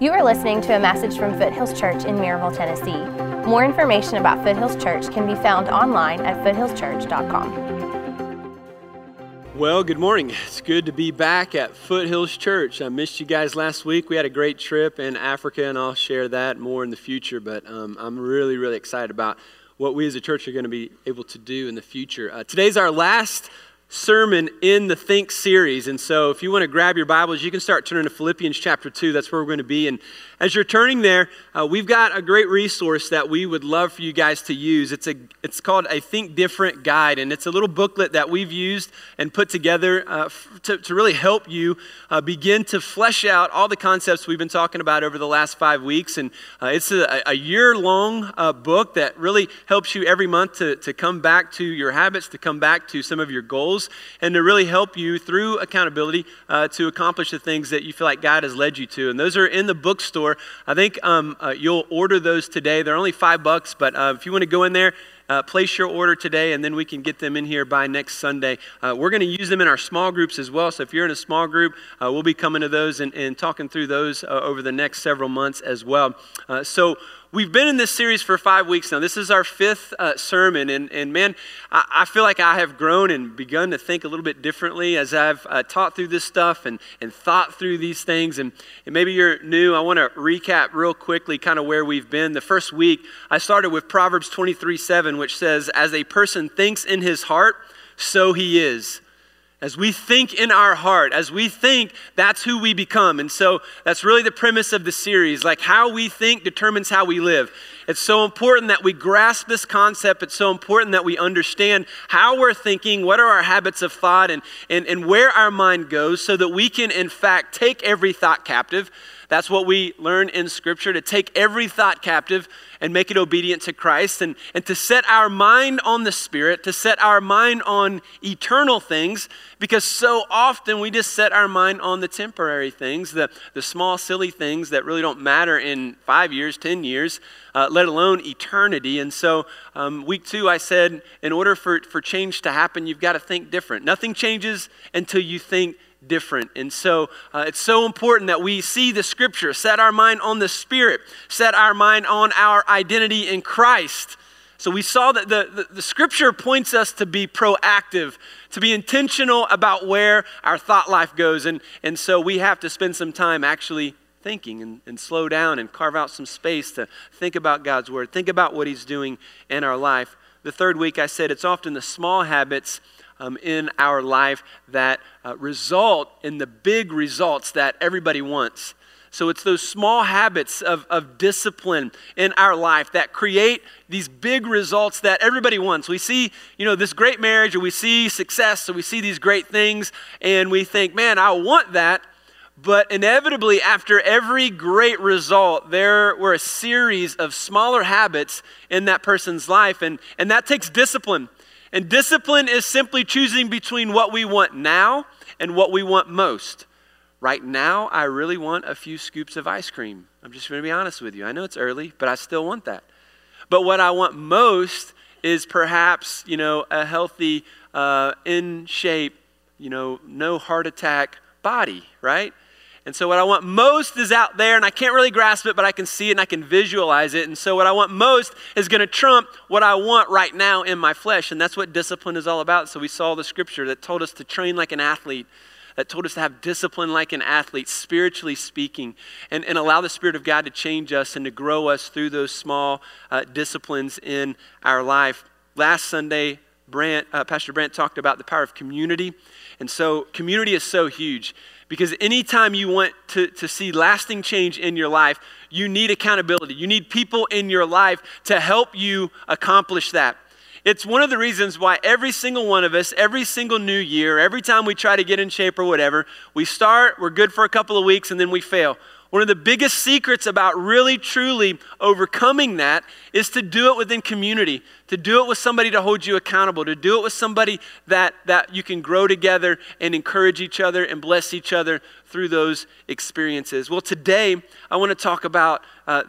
You are listening to a message from Foothills Church in Maryville, Tennessee. More information about Foothills Church can be found online at foothillschurch.com. Well, good morning. It's good to be back at Foothills Church. I missed you guys last week. We had a great trip in Africa, and I'll share that more in the future. But um, I'm really, really excited about what we as a church are going to be able to do in the future. Uh, today's our last sermon in the Think series. And so if you want to grab your Bibles, you can start turning to Philippians chapter 2. That's where we're going to be. And as you're turning there, uh, we've got a great resource that we would love for you guys to use. It's, a, it's called a Think Different Guide, and it's a little booklet that we've used and put together uh, f- to, to, really help you uh, begin to flesh out all the concepts we've been talking about over the last five weeks. And uh, it's a, a year long uh, book that really helps you every month to, to come back to your habits, to come back to some of your goals, and to really help you through accountability uh, to accomplish the things that you feel like God has led you to. And those are in the bookstore. I think um, uh, you'll order those today. They're only five bucks, but uh, if you want to go in there, uh, place your order today, and then we can get them in here by next Sunday. Uh, we're going to use them in our small groups as well. So if you're in a small group, uh, we'll be coming to those and, and talking through those uh, over the next several months as well. Uh, so We've been in this series for five weeks now. This is our fifth uh, sermon, and, and man, I, I, feel like I have grown and begun to think a little bit differently as I've uh, taught through this stuff and, and thought through these things. And, and maybe you're new. I want to recap real quickly kind of where we've been. The first week, I started with Proverbs 23 7, which says, As a person thinks in his heart, so he is. As we think in our heart, as we think, that's who we become. And so that's really the premise of the series. Like how we think determines how we live. It's so important that we grasp this concept. It's so important that we understand how we're thinking, what are our habits of thought, and, and, and where our mind goes, so that we can, in fact, take every thought captive. That's what we learn in Scripture to take every thought captive and make it obedient to Christ, and, and to set our mind on the Spirit, to set our mind on eternal things, because so often we just set our mind on the temporary things, the, the small, silly things that really don't matter in five years, 10 years, uh, let alone eternity. And so, um, week two, I said, in order for, for change to happen, you've got to think different. Nothing changes until you think different. And so uh, it's so important that we see the scripture, set our mind on the Spirit, set our mind on our identity in Christ. So we saw that the, the, the, scripture points us to be proactive, to be intentional about where our thought life goes. And, and so we have to spend some time actually thinking and, and slow down and carve out some space to think about God's word, think about what He's doing in our life. The third week, I said it's often the small habits um, in our life that uh, result in the big results that everybody wants. So it's those small habits of, of discipline in our life that create these big results that everybody wants. We see, you know, this great marriage or we see success, or we see these great things and we think, man, I want that. But inevitably, after every great result, there were a series of smaller habits in that person's life, and, and that takes discipline. And discipline is simply choosing between what we want now and what we want most. Right now, I really want a few scoops of ice cream. I'm just going to be honest with you. I know it's early, but I still want that. But what I want most is perhaps, you know, a healthy, uh, in shape, you know, no heart attack body, right? And so, what I want most is out there, and I can't really grasp it, but I can see it and I can visualize it. And so, what I want most is going to trump what I want right now in my flesh. And that's what discipline is all about. So, we saw the scripture that told us to train like an athlete, that told us to have discipline like an athlete, spiritually speaking, and, and allow the Spirit of God to change us and to grow us through those small uh, disciplines in our life. Last Sunday, uh, Pastor Brant talked about the power of community. And so, community is so huge. Because anytime you want to, to see lasting change in your life, you need accountability. You need people in your life to help you accomplish that. It's one of the reasons why every single one of us, every single new year, every time we try to get in shape or whatever, we start, we're good for a couple of weeks, and then we fail. One of the biggest secrets about really truly overcoming that is to do it within community, to do it with somebody to hold you accountable, to do it with somebody that, that you can grow together and encourage each other and bless each other through those experiences. Well, today I want to talk about uh,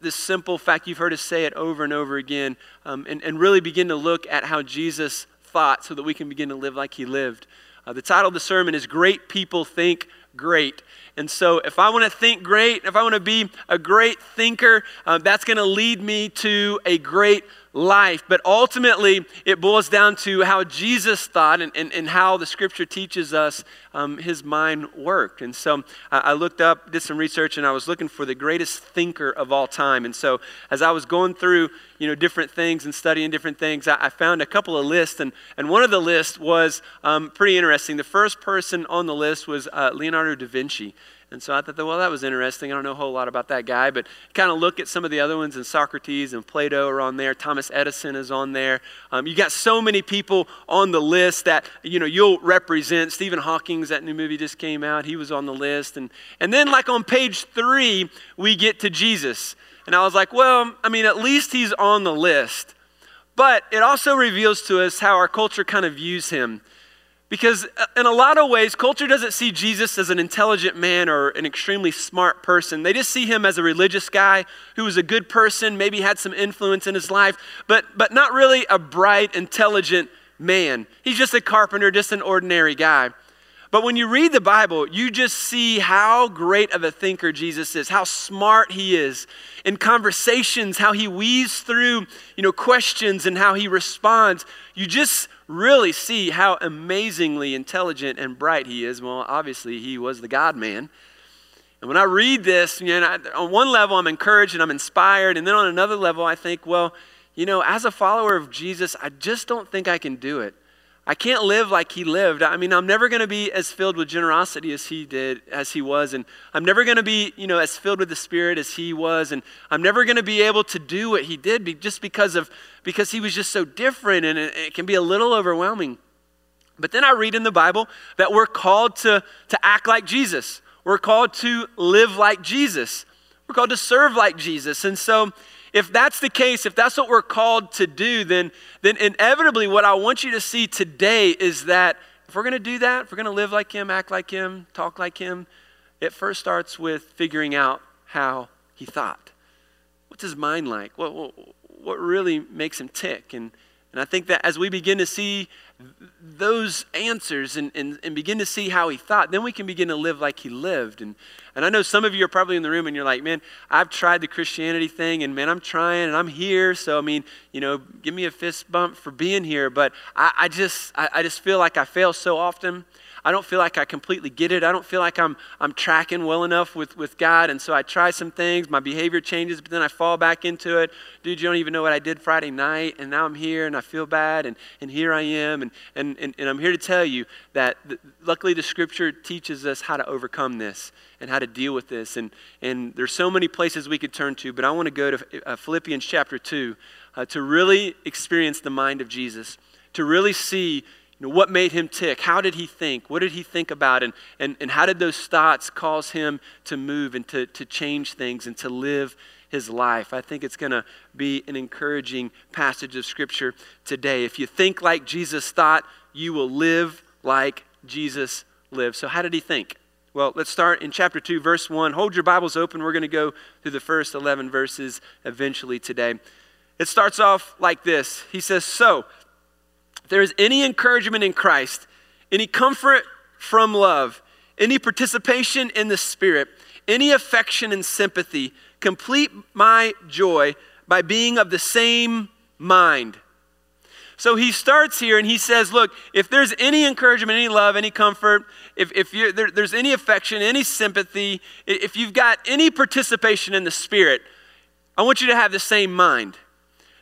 this simple fact. You've heard us say it over and over again, um, and, and really begin to look at how Jesus thought so that we can begin to live like he lived. Uh, the title of the sermon is Great People Think Great. And so, if I want to think great, if I want to be a great thinker, uh, that's going to lead me to a great life. But ultimately, it boils down to how Jesus thought and, and, and how the scripture teaches us um, his mind worked. And so I, I looked up, did some research, and I was looking for the greatest thinker of all time. And so as I was going through, you know, different things and studying different things, I, I found a couple of lists. And, and one of the lists was um, pretty interesting. The first person on the list was uh, Leonardo da Vinci. And so I thought, well, that was interesting. I don't know a whole lot about that guy, but kind of look at some of the other ones, and Socrates and Plato are on there. Thomas Edison is on there. Um, you got so many people on the list that you know you'll represent. Stephen Hawking's that new movie just came out. He was on the list, and and then like on page three, we get to Jesus, and I was like, well, I mean, at least he's on the list. But it also reveals to us how our culture kind of views him. Because uh, in a lot of ways, culture doesn't see Jesus as an intelligent man or an extremely smart person. They just see him as a religious guy who was a good person, maybe had some influence in his life, but, but not really a bright, intelligent man. He's just a carpenter, just an ordinary guy. But when you read the Bible, you just see how great of a thinker Jesus is, how smart he is. In conversations, how he weaves through, you know, questions and how he responds. You just really see how amazingly intelligent and bright he is. Well, obviously, he was the God man. And when I read this, you know, on one level, I'm encouraged and I'm inspired. And then on another level, I think, well, you know, as a follower of Jesus, I just don't think I can do it. I can't live like he lived. I mean, I'm never going to be as filled with generosity as he did, as he was. And I'm never going to be, you know, as filled with the Spirit as he was. And I'm never going to be able to do what he did just because of, because he was just so different and it, it can be a little overwhelming. But then I read in the Bible that we're called to, to act like Jesus. We're called to live like Jesus. We're called to serve like Jesus. And so if that's the case, if that's what we're called to do, then, then inevitably what I want you to see today is that if we're going to do that, if we're going to live like Him, act like Him, talk like Him, it first starts with figuring out how He thought. What's His mind like? What, what, what really makes Him tick? And, and I think that as we begin to see those answers and, and, and begin to see how he thought, then we can begin to live like he lived. And, and I know some of you are probably in the room and you're like, man, I've tried the Christianity thing and man, I'm trying and I'm here. So, I mean, you know, give me a fist bump for being here. But I, I just, I, I just feel like I fail so often. I don't feel like I completely get it. I don't feel like I'm, I'm tracking well enough with, with God. And so I try some things, my behavior changes, but then I fall back into it. Dude, you don't even know what I did Friday night, and now I'm here and I feel bad, and, and here I am. And, and, and, and I'm here to tell you that the, luckily the scripture teaches us how to overcome this and how to deal with this. And, and there's so many places we could turn to, but I want to go to uh, Philippians chapter 2 uh, to really experience the mind of Jesus, to really see you know, what made him tick? How did he think? What did he think about? And, and, and how did those thoughts cause him to move and to, to change things and to live his life? I think it's going to be an encouraging passage of Scripture today. If you think like Jesus thought, you will live like Jesus lived. So, how did he think? Well, let's start in chapter 2, verse 1. Hold your Bibles open. We're going to go through the first 11 verses eventually today. It starts off like this He says, So, there is any encouragement in Christ, any comfort from love, any participation in the Spirit, any affection and sympathy, complete my joy by being of the same mind. So he starts here and he says, Look, if there's any encouragement, any love, any comfort, if, if there, there's any affection, any sympathy, if you've got any participation in the Spirit, I want you to have the same mind.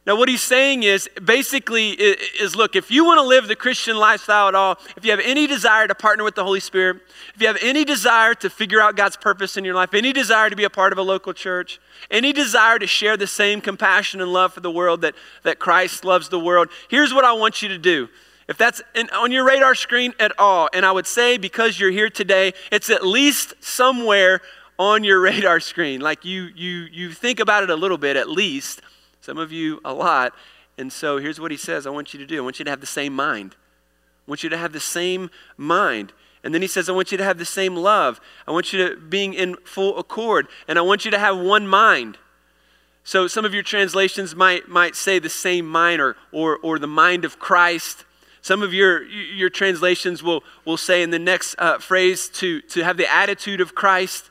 Now, what he's saying is basically is look, if you want to live the Christian lifestyle at all, if you have any desire to partner with the Holy Spirit, if you have any desire to figure out God's purpose in your life, any desire to be a part of a local church, any desire to share the same compassion and love for the world that, that Christ loves the world, here's what I want you to do. If that's in, on your radar screen at all, and I would say because you're here today, it's at least somewhere on your radar screen. Like you, you, you think about it a little bit at least some of you a lot. And so here's what he says I want you to do I want you to have the same mind. I want you to have the same mind. And then he says, I want you to have the same love. I want you to being in full accord. And I want you to have one mind. So some of your translations might, might say the same mind or, or, or the mind of Christ. Some of your, your translations will, will say in the next uh, phrase to, to have the attitude of Christ.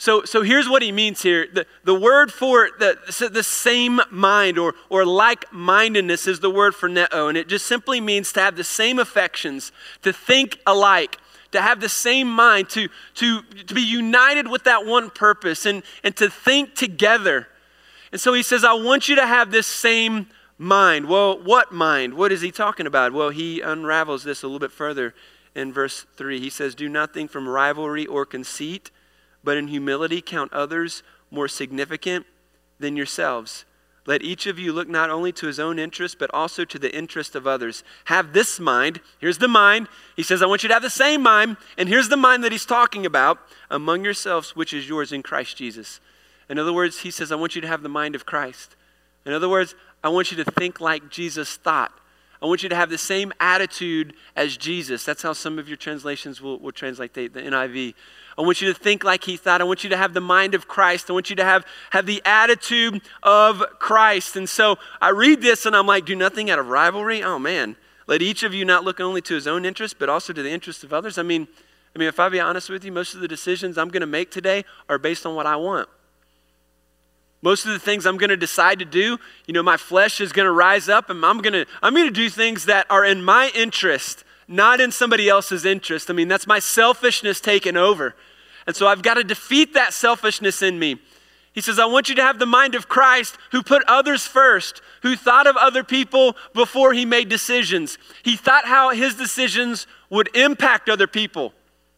So, so here's what he means here. The, the word for the, the same mind or, or like mindedness is the word phroneo, and it just simply means to have the same affections, to think alike, to have the same mind, to, to, to be united with that one purpose, and, and to think together. And so he says, I want you to have this same mind. Well, what mind? What is he talking about? Well, he unravels this a little bit further in verse 3. He says, Do nothing from rivalry or conceit but in humility count others more significant than yourselves. Let each of you look not only to his own interest, but also to the interest of others. Have this mind. Here's the mind. He says, I want you to have the same mind. And here's the mind that he's talking about among yourselves, which is yours in Christ Jesus. In other words, he says, I want you to have the mind of Christ. In other words, I want you to think like Jesus thought. I want you to have the same attitude as Jesus. That's how some of your translations will, will translate the, the NIV. I want you to think like he thought. I want you to have the mind of Christ. I want you to have, have the attitude of Christ. And so I read this and I'm like, do nothing out of rivalry? Oh man. Let each of you not look only to his own interest, but also to the interest of others. I mean, I mean, if I be honest with you, most of the decisions I'm going to make today are based on what I want. Most of the things I'm going to decide to do, you know, my flesh is going to rise up and I'm going to I'm going to do things that are in my interest, not in somebody else's interest. I mean, that's my selfishness taking over. And so I've got to defeat that selfishness in me. He says, I want you to have the mind of Christ who put others first, who thought of other people before he made decisions. He thought how his decisions would impact other people.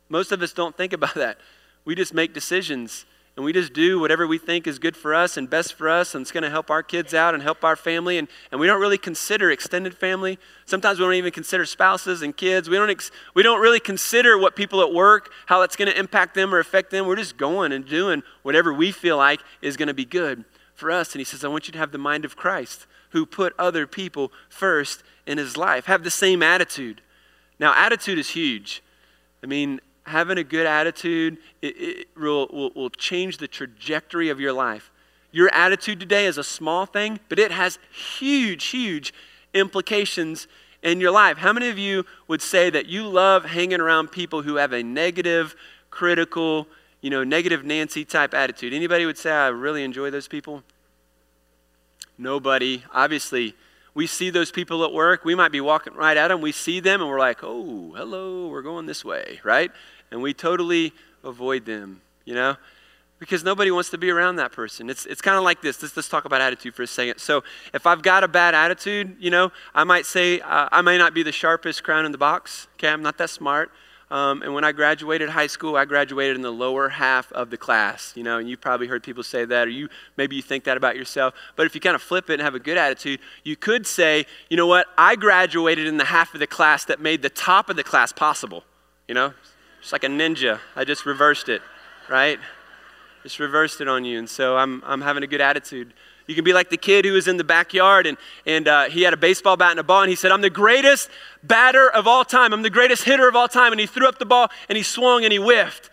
Most of us don't think about that. We just make decisions and we just do whatever we think is good for us and best for us and it's going to help our kids out and help our family and, and we don't really consider extended family. Sometimes we don't even consider spouses and kids. We don't, ex- we don't really consider what people at work how that's going to impact them or affect them. We're just going and doing whatever we feel like is going to be good for us. And he says i want you to have the mind of christ who put other people first in his life. Have the same attitude. Now attitude is huge. I mean having a good attitude it, it will, will, will change the trajectory of your life. Your attitude today is a small thing, but it has huge, huge implications in your life. How many of you would say that you love hanging around people who have a negative, critical, you know, negative Nancy type attitude? Anybody would say I really enjoy those people? Nobody. Obviously, we see those people at work. We might be walking right at them. We see them and we're like, oh, hello, we're going this way, right? And we totally avoid them, you know? Because nobody wants to be around that person. It's, it's kind of like this. Let's, let's talk about attitude for a second. So, if I've got a bad attitude, you know, I might say uh, I may not be the sharpest crown in the box. Okay, I'm not that smart. Um, and when I graduated high school, I graduated in the lower half of the class. You know, and you've probably heard people say that, or you maybe you think that about yourself. But if you kind of flip it and have a good attitude, you could say, you know what? I graduated in the half of the class that made the top of the class possible. You know, just like a ninja. I just reversed it, right? Just reversed it on you. And so I'm, I'm having a good attitude. You can be like the kid who was in the backyard and, and uh, he had a baseball bat and a ball and he said, I'm the greatest batter of all time. I'm the greatest hitter of all time. And he threw up the ball and he swung and he whiffed.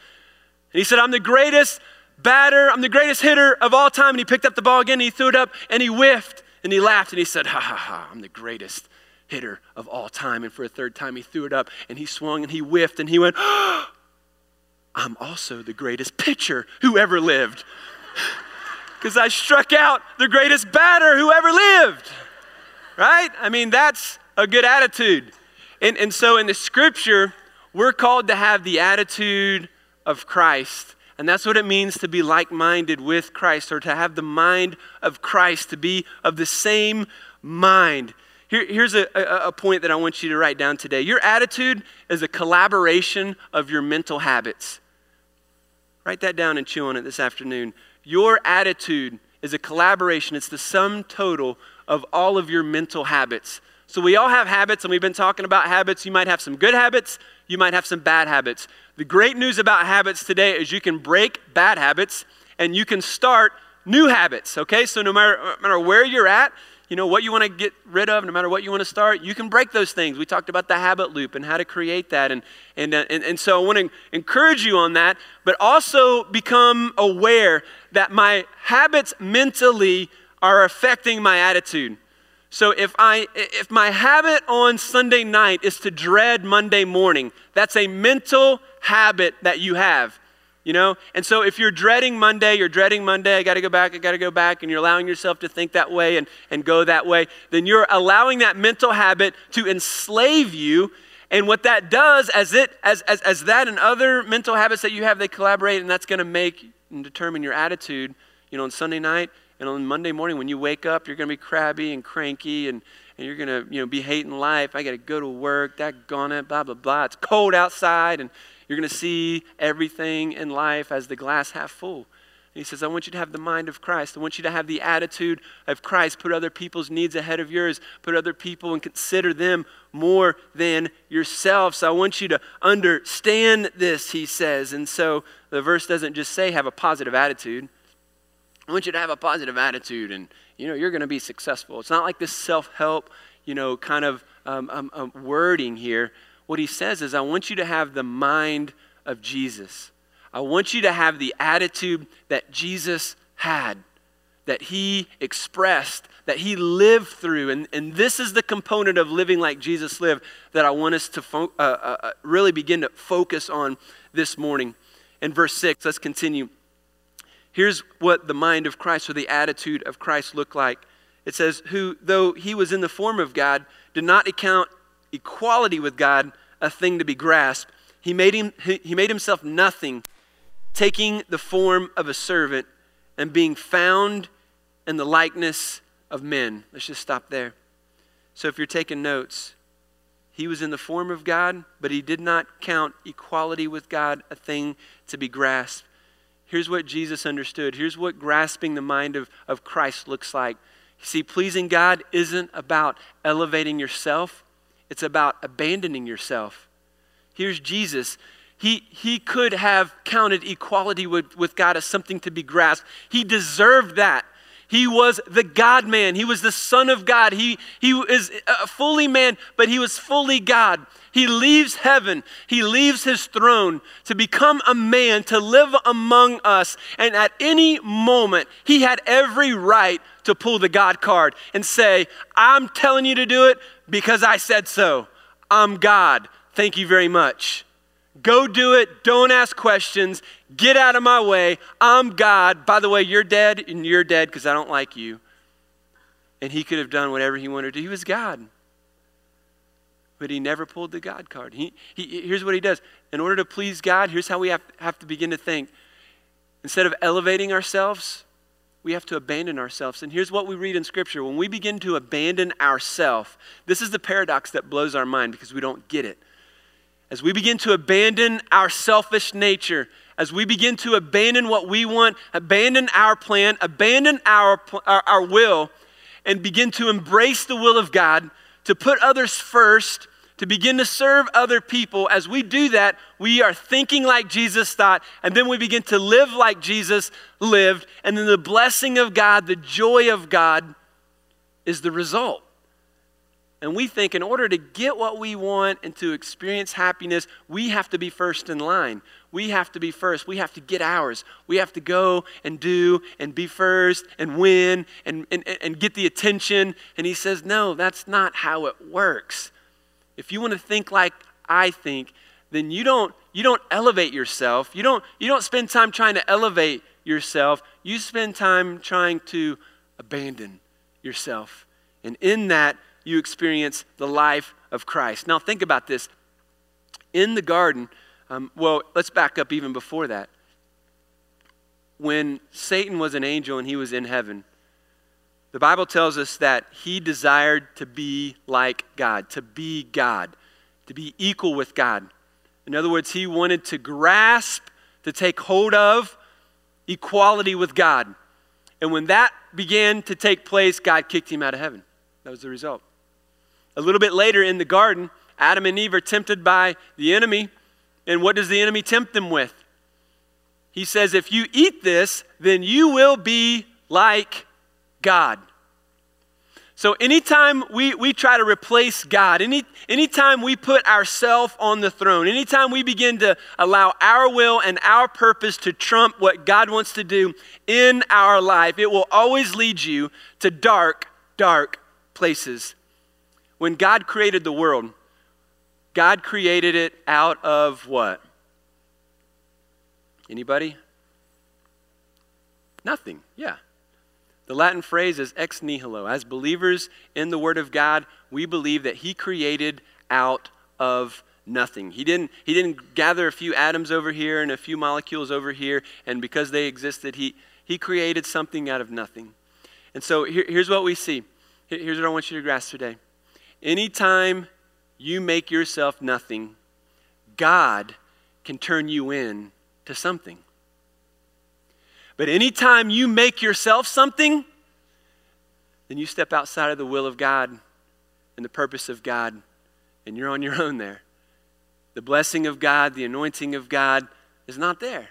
And he said, I'm the greatest batter. I'm the greatest hitter of all time. And he picked up the ball again and he threw it up and he whiffed and he laughed and he said, Ha ha ha, I'm the greatest hitter of all time. And for a third time, he threw it up and he swung and he whiffed and he went, oh, I'm also the greatest pitcher who ever lived. Because I struck out the greatest batter who ever lived. Right? I mean, that's a good attitude. And, and so in the scripture, we're called to have the attitude of Christ. And that's what it means to be like minded with Christ or to have the mind of Christ, to be of the same mind. Here, here's a, a, a point that I want you to write down today. Your attitude is a collaboration of your mental habits. Write that down and chew on it this afternoon. Your attitude is a collaboration, it's the sum total of all of your mental habits. So, we all have habits, and we've been talking about habits. You might have some good habits, you might have some bad habits. The great news about habits today is you can break bad habits and you can start new habits, okay? So, no matter, no matter where you're at, you know, what you want to get rid of, no matter what you want to start, you can break those things. We talked about the habit loop and how to create that. And, and, uh, and, and so I want to encourage you on that, but also become aware that my habits mentally are affecting my attitude. So if I if my habit on Sunday night is to dread Monday morning, that's a mental habit that you have. You know? And so if you're dreading Monday, you're dreading Monday, I gotta go back, I gotta go back, and you're allowing yourself to think that way and, and go that way, then you're allowing that mental habit to enslave you. And what that does as it as as, as that and other mental habits that you have, they collaborate, and that's gonna make and determine your attitude, you know, on Sunday night and on Monday morning, when you wake up, you're going to be crabby and cranky and, and you're going to you know, be hating life. I got to go to work, that gone it, blah, blah, blah. It's cold outside, and you're going to see everything in life as the glass half full. And he says, I want you to have the mind of Christ. I want you to have the attitude of Christ. Put other people's needs ahead of yours. Put other people and consider them more than yourself. So I want you to understand this, he says. And so the verse doesn't just say have a positive attitude. I want you to have a positive attitude and, you know, you're going to be successful. It's not like this self help, you know, kind of um, um, um, wording here. What he says is, I want you to have the mind of Jesus. I want you to have the attitude that Jesus had, that he expressed, that he lived through. And, and this is the component of living like Jesus lived that I want us to fo- uh, uh, uh really begin to focus on this morning. In verse 6, let's continue. Here's what the mind of Christ or the attitude of Christ looked like. It says, Who, though he was in the form of God, did not account equality with God a thing to be grasped. He made, him, he made himself nothing, taking the form of a servant and being found in the likeness of men. Let's just stop there. So if you're taking notes, he was in the form of God, but he did not count equality with God a thing to be grasped. Here's what Jesus understood. Here's what grasping the mind of, of Christ looks like. See, pleasing God isn't about elevating yourself, it's about abandoning yourself. Here's Jesus. He, he could have counted equality with, with God as something to be grasped. He deserved that. He was the God man. He was the Son of God. He, he is fully man, but he was fully God. He leaves heaven, he leaves his throne to become a man, to live among us. And at any moment, he had every right to pull the God card and say, I'm telling you to do it because I said so. I'm God. Thank you very much. Go do it. Don't ask questions. Get out of my way. I'm God. By the way, you're dead, and you're dead because I don't like you. And he could have done whatever he wanted to. He was God. But he never pulled the God card. He, he, here's what he does. In order to please God, here's how we have, have to begin to think. Instead of elevating ourselves, we have to abandon ourselves. And here's what we read in Scripture. When we begin to abandon ourselves, this is the paradox that blows our mind because we don't get it. As we begin to abandon our selfish nature, as we begin to abandon what we want, abandon our plan, abandon our, our, our will, and begin to embrace the will of God, to put others first, to begin to serve other people, as we do that, we are thinking like Jesus thought, and then we begin to live like Jesus lived, and then the blessing of God, the joy of God, is the result. And we think in order to get what we want and to experience happiness, we have to be first in line. We have to be first. We have to get ours. We have to go and do and be first and win and, and, and get the attention. And he says, No, that's not how it works. If you want to think like I think, then you don't, you don't elevate yourself. You don't, you don't spend time trying to elevate yourself. You spend time trying to abandon yourself. And in that, you experience the life of Christ. Now, think about this. In the garden, um, well, let's back up even before that. When Satan was an angel and he was in heaven, the Bible tells us that he desired to be like God, to be God, to be equal with God. In other words, he wanted to grasp, to take hold of equality with God. And when that began to take place, God kicked him out of heaven. That was the result. A little bit later in the garden, Adam and Eve are tempted by the enemy. And what does the enemy tempt them with? He says, If you eat this, then you will be like God. So anytime we, we try to replace God, any, anytime we put ourselves on the throne, anytime we begin to allow our will and our purpose to trump what God wants to do in our life, it will always lead you to dark, dark places. When God created the world, God created it out of what? Anybody? Nothing. Yeah. The Latin phrase is ex nihilo. As believers in the Word of God, we believe that He created out of nothing. He didn't, he didn't gather a few atoms over here and a few molecules over here, and because they existed, He, he created something out of nothing. And so here, here's what we see. Here's what I want you to grasp today. Anytime you make yourself nothing, God can turn you in to something. But anytime you make yourself something, then you step outside of the will of God and the purpose of God, and you're on your own there. The blessing of God, the anointing of God is not there.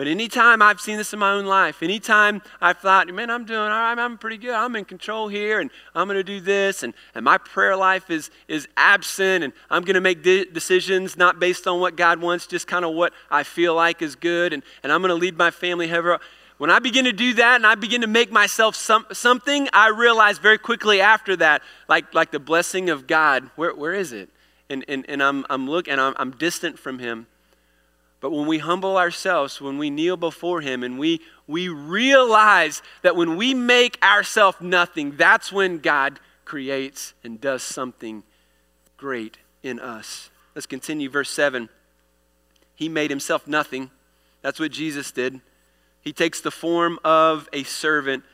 But anytime I've seen this in my own life, anytime I've thought, man, I'm doing all right, I'm pretty good, I'm in control here, and I'm going to do this, and, and my prayer life is, is absent, and I'm going to make de- decisions not based on what God wants, just kind of what I feel like is good, and, and I'm going to lead my family however. When I begin to do that and I begin to make myself some, something, I realize very quickly after that, like, like the blessing of God, where, where is it? And, and, and I'm, I'm looking, I'm, I'm distant from Him. But when we humble ourselves, when we kneel before Him, and we, we realize that when we make ourselves nothing, that's when God creates and does something great in us. Let's continue, verse 7. He made Himself nothing. That's what Jesus did. He takes the form of a servant,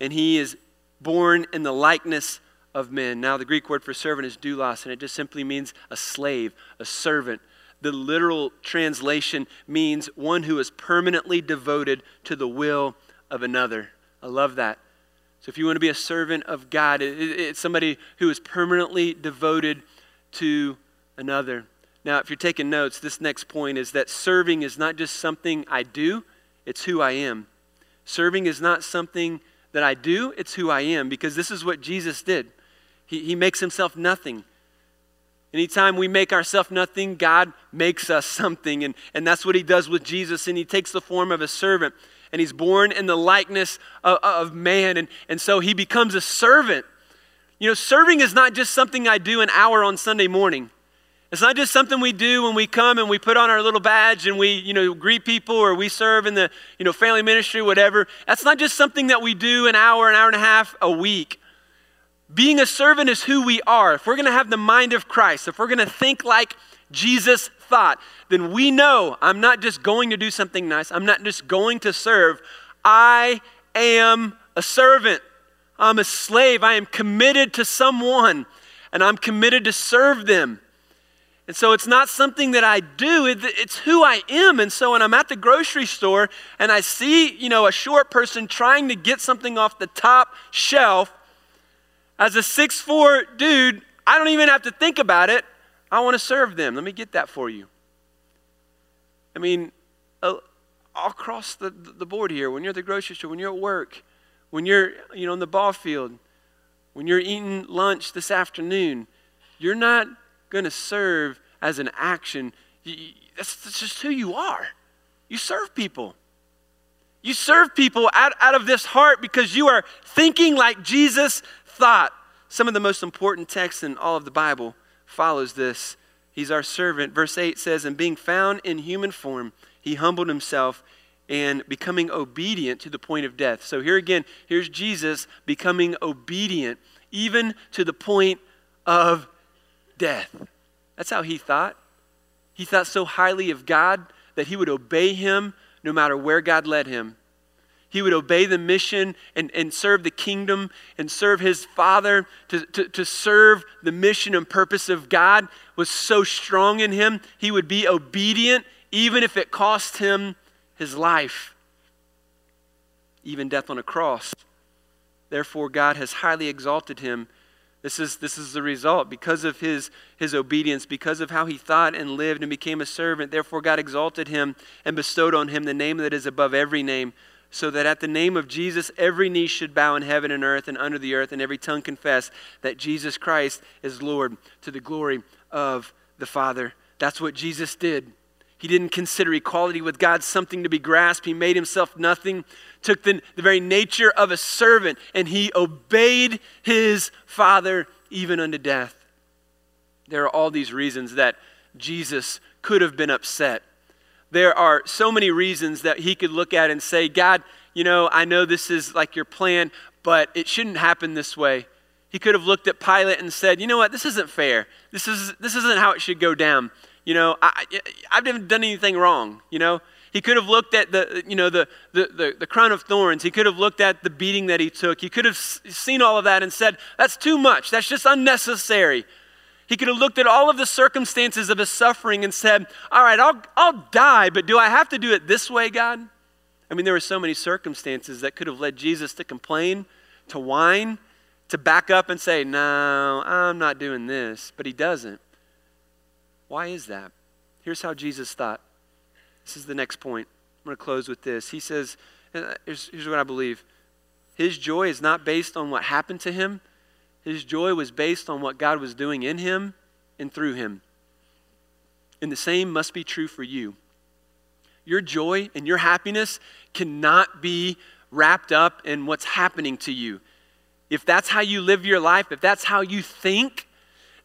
and He is born in the likeness of men. Now, the Greek word for servant is doulos, and it just simply means a slave, a servant the literal translation means one who is permanently devoted to the will of another. I love that. So if you want to be a servant of God, it's somebody who is permanently devoted to another. Now, if you're taking notes, this next point is that serving is not just something I do, it's who I am. Serving is not something that I do, it's who I am, because this is what Jesus did. He, he makes himself nothing. Anytime we make ourselves nothing, God makes us something. And, and that's what he does with Jesus. And he takes the form of a servant. And he's born in the likeness of, of man. And, and so he becomes a servant. You know, serving is not just something I do an hour on Sunday morning. It's not just something we do when we come and we put on our little badge and we, you know, greet people or we serve in the, you know, family ministry, whatever. That's not just something that we do an hour, an hour and a half a week. Being a servant is who we are. If we're going to have the mind of Christ, if we're going to think like Jesus thought, then we know I'm not just going to do something nice. I'm not just going to serve. I am a servant. I'm a slave. I am committed to someone and I'm committed to serve them. And so it's not something that I do, it's who I am. And so when I'm at the grocery store and I see, you know, a short person trying to get something off the top shelf, as a six-four dude, I don't even have to think about it. I want to serve them. Let me get that for you. I mean, all across the, the board here, when you're at the grocery store, when you're at work, when you're you know in the ball field, when you're eating lunch this afternoon, you're not going to serve as an action. That's, that's just who you are. You serve people. You serve people out, out of this heart because you are thinking like Jesus thought. Some of the most important texts in all of the Bible follows this. He's our servant. Verse 8 says, And being found in human form, he humbled himself and becoming obedient to the point of death. So here again, here's Jesus becoming obedient, even to the point of death. That's how he thought. He thought so highly of God that he would obey him no matter where God led him he would obey the mission and, and serve the kingdom and serve his father to, to, to serve the mission and purpose of God was so strong in him. He would be obedient even if it cost him his life, even death on a cross. Therefore, God has highly exalted him. This is, this is the result. Because of his, his obedience, because of how he thought and lived and became a servant, therefore God exalted him and bestowed on him the name that is above every name so that at the name of Jesus every knee should bow in heaven and earth and under the earth, and every tongue confess that Jesus Christ is Lord to the glory of the Father. That's what Jesus did. He didn't consider equality with God something to be grasped. He made himself nothing, took the, the very nature of a servant, and he obeyed his Father even unto death. There are all these reasons that Jesus could have been upset. There are so many reasons that he could look at and say, God, you know, I know this is like your plan, but it shouldn't happen this way. He could have looked at Pilate and said, you know what, this isn't fair. This, is, this isn't how it should go down. You know, I, I've never done anything wrong, you know. He could have looked at the, you know, the, the, the, the, crown of thorns. He could have looked at the beating that he took. He could have seen all of that and said, that's too much. That's just unnecessary. He could have looked at all of the circumstances of his suffering and said, all right, I'll, I'll die, but do I have to do it this way, God? I mean, there were so many circumstances that could have led Jesus to complain, to whine, to back up and say, no, I'm not doing this. But he doesn't. Why is that? Here's how Jesus thought. This is the next point. I'm going to close with this. He says, uh, here's, here's what I believe His joy is not based on what happened to him, his joy was based on what God was doing in him and through him. And the same must be true for you. Your joy and your happiness cannot be wrapped up in what's happening to you. If that's how you live your life, if that's how you think,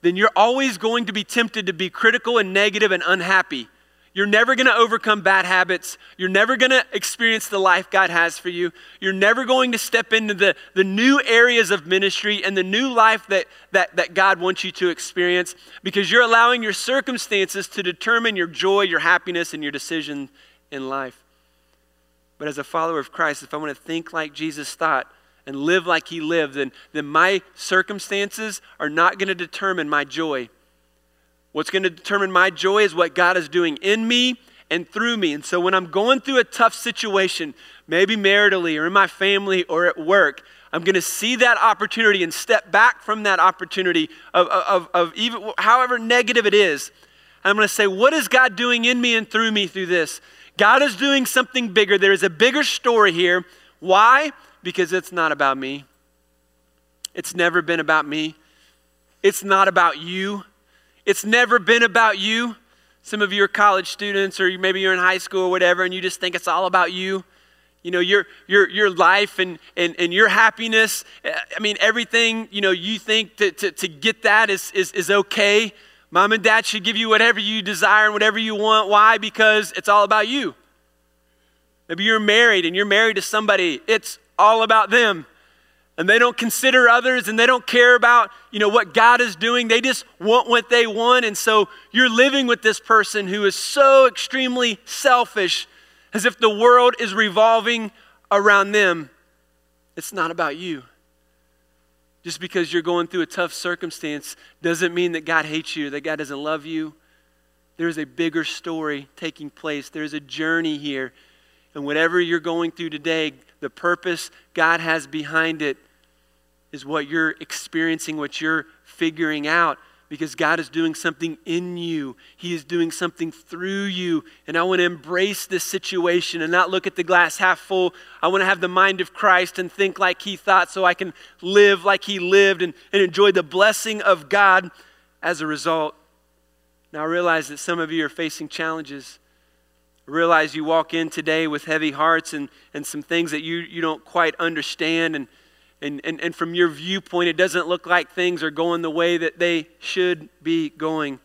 then you're always going to be tempted to be critical and negative and unhappy. You're never going to overcome bad habits. You're never going to experience the life God has for you. You're never going to step into the, the new areas of ministry and the new life that, that, that God wants you to experience because you're allowing your circumstances to determine your joy, your happiness, and your decision in life. But as a follower of Christ, if I want to think like Jesus thought, and live like he lived, then, then my circumstances are not going to determine my joy. What's going to determine my joy is what God is doing in me and through me. And so when I'm going through a tough situation, maybe maritally or in my family or at work, I'm going to see that opportunity and step back from that opportunity of, of, of even however negative it is. I'm going to say, what is God doing in me and through me through this? God is doing something bigger. There is a bigger story here. Why? because it's not about me. It's never been about me. It's not about you. It's never been about you. Some of you are college students, or maybe you're in high school or whatever, and you just think it's all about you. You know, your, your, your life and, and, and your happiness. Eh, I mean, everything, you know, you think to, to, to get that is, is, is okay. Mom and dad should give you whatever you desire and whatever you want. Why? Because it's all about you. Maybe you're married and you're married to somebody. It's all about them. And they don't consider others and they don't care about, you know, what God is doing. They just want what they want. And so you're living with this person who is so extremely selfish as if the world is revolving around them. It's not about you. Just because you're going through a tough circumstance doesn't mean that God hates you, that God doesn't love you. There's a bigger story taking place. There's a journey here. And whatever you're going through today, the purpose God has behind it is what you're experiencing, what you're figuring out, because God is doing something in you. He is doing something through you. And I want to embrace this situation and not look at the glass half full. I want to have the mind of Christ and think like He thought so I can live like He lived and, and enjoy the blessing of God as a result. Now, I realize that some of you are facing challenges realize you walk in today with heavy hearts and, and some things that you, you don't quite understand. And, and, and, and from your viewpoint, it doesn't look like things are going the way that they should be going.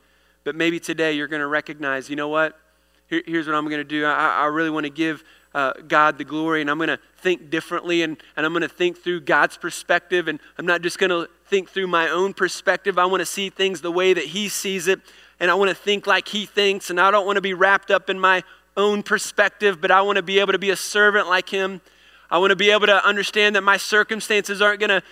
But maybe today you're going to recognize, you know what? Here, here's what I'm going to do. I, I really want to give uh, God the glory, and I'm going to think differently, and, and I'm going to think through God's perspective, and I'm not just going to think through my own perspective. I want to see things the way that He sees it, and I want to think like He thinks, and I don't want to be wrapped up in my own perspective, but I want to be able to be a servant like him. I want to be able to understand that my circumstances aren't going to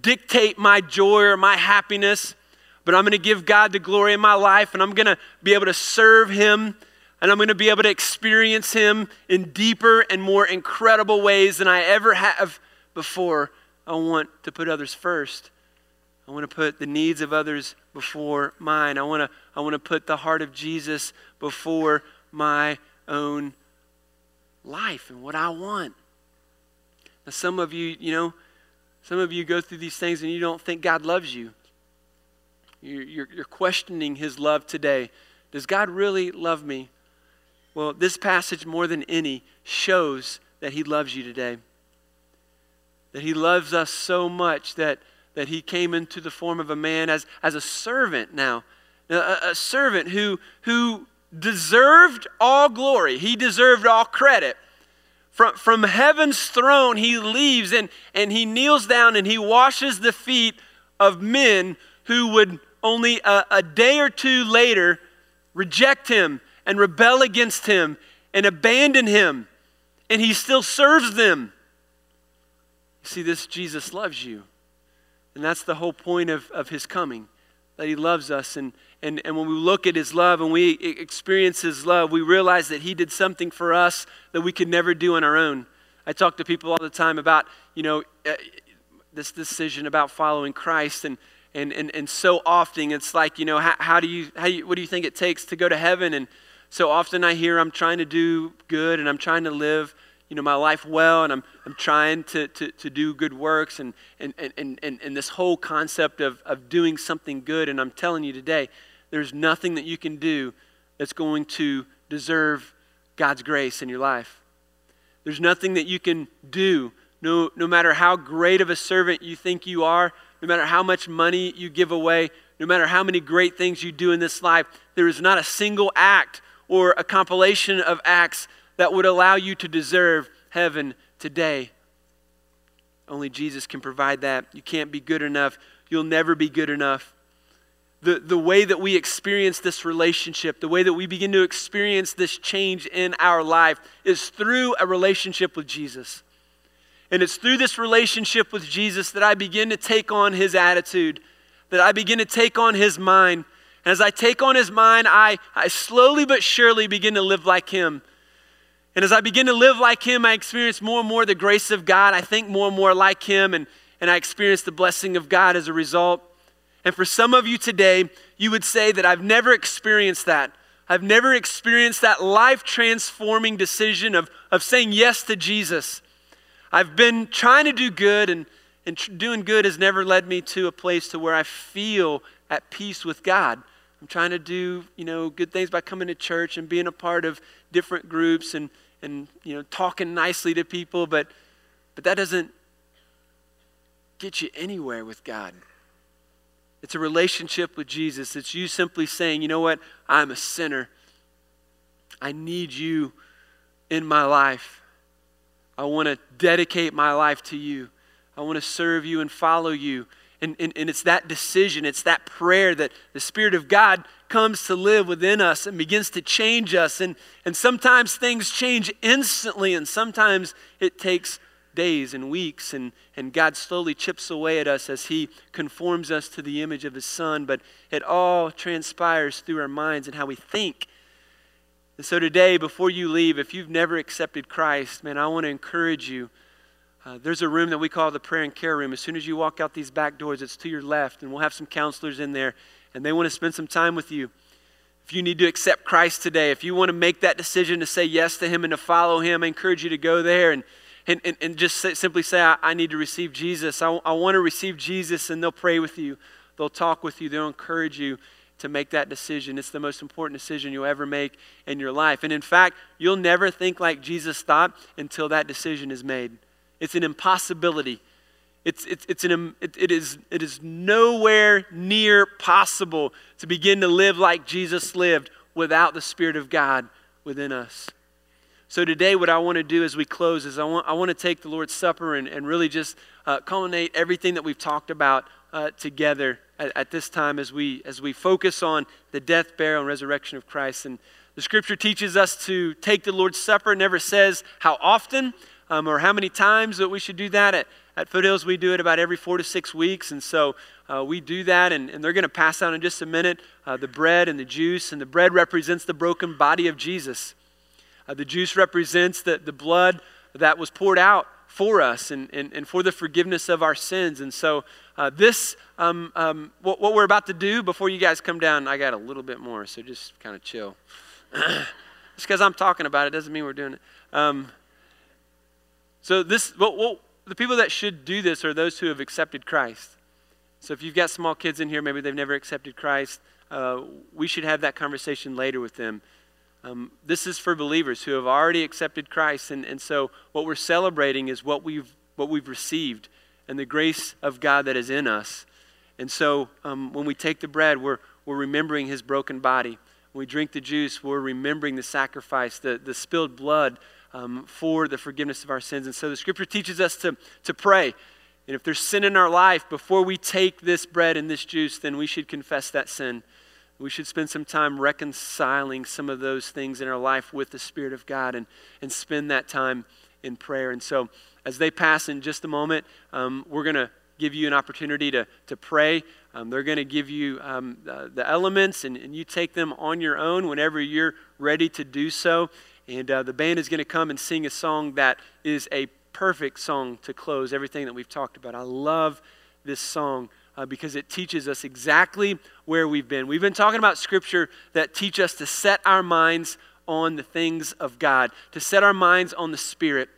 dictate my joy or my happiness, but I'm going to give God the glory in my life and I'm going to be able to serve him and I'm going to be able to experience him in deeper and more incredible ways than I ever have before. I want to put others first. I want to put the needs of others before mine. I want to, I want to put the heart of Jesus before my own life and what I want. Now, some of you, you know, some of you go through these things and you don't think God loves you. You're, you're, questioning His love today. Does God really love me? Well, this passage, more than any, shows that He loves you today. That He loves us so much that, that He came into the form of a man as, as a servant now. A, a servant who, who deserved all glory, He deserved all credit. From, from heaven's throne, He leaves and, and He kneels down and He washes the feet of men who would only a, a day or two later reject Him and rebel against him and abandon him, and he still serves them. See, this Jesus loves you. And that's the whole point of, of his coming, that he loves us. And, and, and when we look at his love and we experience his love, we realize that he did something for us that we could never do on our own. I talk to people all the time about, you know, uh, this decision about following Christ. And, and, and, and so often it's like, you know, how, how do you, how you, what do you think it takes to go to heaven? And, so often I hear I'm trying to do good and I'm trying to live you know, my life well and I'm, I'm trying to, to, to do good works and, and, and, and, and this whole concept of, of doing something good. And I'm telling you today, there's nothing that you can do that's going to deserve God's grace in your life. There's nothing that you can do, no, no matter how great of a servant you think you are, no matter how much money you give away, no matter how many great things you do in this life, there is not a single act or a compilation of acts that would allow you to deserve heaven today. Only Jesus can provide that. You can't be good enough. You'll never be good enough. The, the way that we experience this relationship, the way that we begin to experience this change in our life is through a relationship with Jesus. And it's through this relationship with Jesus that I begin to take on his attitude, that I begin to take on his mind, and as I take on his mind, I, I slowly but surely begin to live like him. And as I begin to live like him, I experience more and more the grace of God. I think more and more like him, and, and I experience the blessing of God as a result. And for some of you today, you would say that I've never experienced that. I've never experienced that life transforming decision of, of saying yes to Jesus. I've been trying to do good, and, and tr- doing good has never led me to a place to where I feel at peace with God. I'm trying to do, you know, good things by coming to church and being a part of different groups and, and you know, talking nicely to people, but, but that doesn't get you anywhere with God. It's a relationship with Jesus. It's you simply saying, you know what? I'm a sinner. I need you in my life. I want to dedicate my life to you. I want to serve you and follow you. And, and, and it's that decision, it's that prayer that the Spirit of God comes to live within us and begins to change us. And, and sometimes things change instantly, and sometimes it takes days and weeks, and, and God slowly chips away at us as He conforms us to the image of His Son. But it all transpires through our minds and how we think. And so today, before you leave, if you've never accepted Christ, man, I want to encourage you uh, there's a room that we call the prayer and care room. As soon as you walk out these back doors, it's to your left, and we'll have some counselors in there, and they want to spend some time with you. If you need to accept Christ today, if you want to make that decision to say yes to Him and to follow Him, I encourage you to go there and, and, and, and just say, simply say, I, I, need to receive Jesus. I, I want to receive Jesus, and they'll pray with you. They'll talk with you. They'll encourage you to make that decision. It's the most important decision you'll ever make in your life. And in fact, you'll never think like Jesus thought until that decision is made. It's an impossibility. It's, it's, it's an, it, it, is, it is nowhere near possible to begin to live like Jesus lived without the Spirit of God within us. So today, what I want to do as we close is I want, I want to take the Lord's Supper and, and really just uh, culminate everything that we've talked about uh, together at, at, this time as we, as we focus on the death, burial, and resurrection of Christ. And the scripture teaches us to take the Lord's Supper. It never says how often, um, or how many times that we should do that. At, at Foothills, we do it about every four to six weeks. And so uh, we do that, and, and they're going to pass out in just a minute uh, the bread and the juice. And the bread represents the broken body of Jesus, uh, the juice represents the, the blood that was poured out for us and, and, and for the forgiveness of our sins. And so, uh, this, um, um, what, what, we're about to do before you guys come down, I got a little bit more, so just kind of chill. just because I'm talking about it doesn't mean we're doing it. Um, so this, well, the people that should do this are those who have accepted Christ. So if you've got small kids in here, maybe they've never accepted Christ, uh, we should have that conversation later with them. Um, this is for believers who have already accepted Christ. And, and so what we're celebrating is what we've, what we've received and the grace of God that is in us. And so um, when we take the bread, we're, we're remembering his broken body. When we drink the juice, we're remembering the sacrifice, the, the spilled blood um, for the forgiveness of our sins. And so the scripture teaches us to, to pray. And if there's sin in our life, before we take this bread and this juice, then we should confess that sin. We should spend some time reconciling some of those things in our life with the Spirit of God and, and spend that time in prayer. And so, as they pass in just a moment, um, we're going to give you an opportunity to, to pray. Um, they're going to give you um, the, the, elements, and, and you take them on your own whenever you're ready to do so. And uh, the band is going to come and sing a song that is a perfect song to close everything that we've talked about. I love this song uh, because it teaches us exactly where we've been. We've been talking about scripture that teach us to set our minds on the things of God, to set our minds on the Spirit,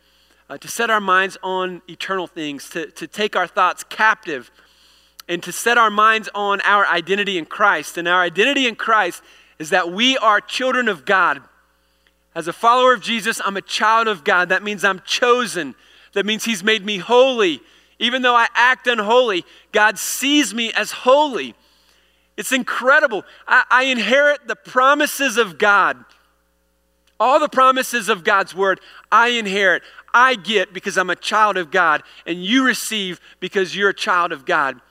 uh, to set our minds on eternal things, to, to take our thoughts captive, and to set our minds on our identity in Christ. And our identity in Christ is that we are children of God. As a follower of Jesus, I'm a child of God. That means I'm chosen. That means He's made me holy. Even though I act unholy, God sees me as holy. It's incredible. I, I, inherit the promises of God. All the promises of God's word, I inherit. I get because I'm a child of God, and you receive because you're a child of God.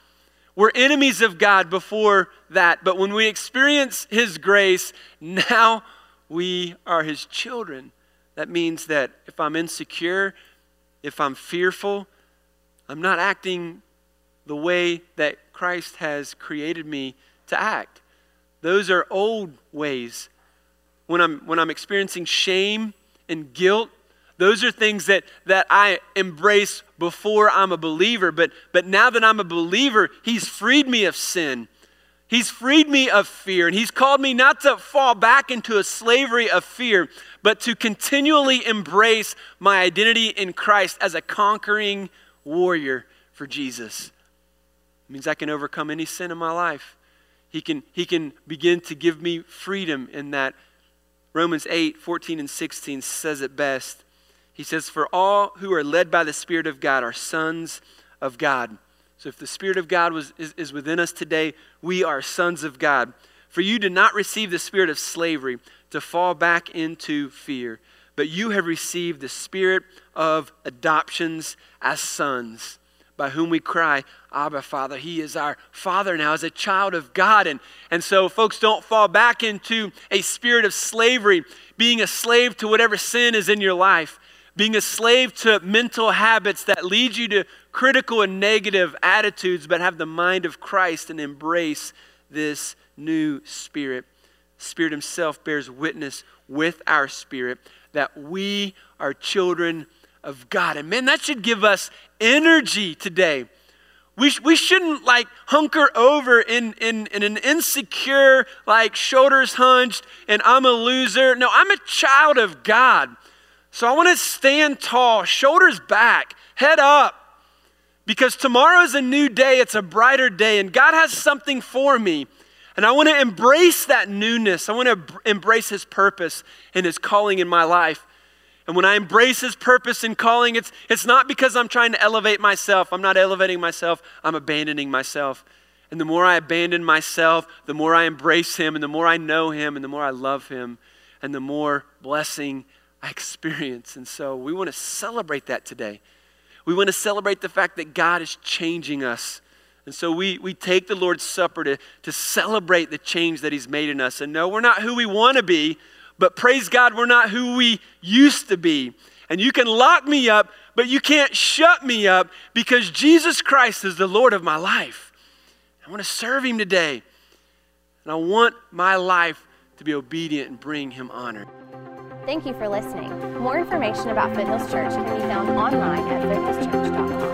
We're enemies of God before that, but when we experience His grace, now we are His children. That means that if I'm insecure, if I'm fearful, I'm not acting the way that Christ has created me to act. Those are old ways. When I'm, when I'm experiencing shame and guilt, those are things that, that I embrace before I'm a believer. But, but now that I'm a believer, He's freed me of sin. He's freed me of fear. And He's called me not to fall back into a slavery of fear, but to continually embrace my identity in Christ as a conquering warrior for Jesus. It means I can overcome any sin in my life. He can, he can begin to give me freedom in that. Romans 8, 14 and 16 says it best. He says, For all who are led by the Spirit of God are sons of God. So if the Spirit of God was, is, is within us today, we are sons of God. For you did not receive the spirit of slavery to fall back into fear but you have received the spirit of adoptions as sons, by whom we cry, Abba, Father. He is our Father now as a child of God. And, and so, folks, don't fall back into a spirit of slavery, being a slave to whatever sin is in your life, being a slave to mental habits that lead you to critical and negative attitudes, but have the mind of Christ and embrace this new spirit. Spirit Himself bears witness with our spirit that we are children of God. And man, that should give us energy today. We, sh- we shouldn't like hunker over in, in, in an insecure, like shoulders hunched, and I'm a loser. No, I'm a child of God. So I want to stand tall, shoulders back, head up, because tomorrow is a new day. It's a brighter day, and God has something for me. And I want to embrace that newness. I want to embrace His purpose and His calling in my life. And when I embrace His purpose and calling, it's, it's not because I'm trying to elevate myself. I'm not elevating myself, I'm abandoning myself. And the more I abandon myself, the more I embrace Him, and the more I know Him, and the more I love Him, and the more blessing I experience. And so we want to celebrate that today. We want to celebrate the fact that God is changing us and so we, we take the Lord's Supper to, to celebrate the change that He's made in us. And no, we're not who we want to be, but praise God, we're not who we used to be. And you can lock me up, but you can't shut me up because Jesus Christ is the Lord of my life. I want to serve Him today. And I want my life to be obedient and bring Him honor. Thank you for listening. More information about Foothills Church can be found online at foothillschurch.com.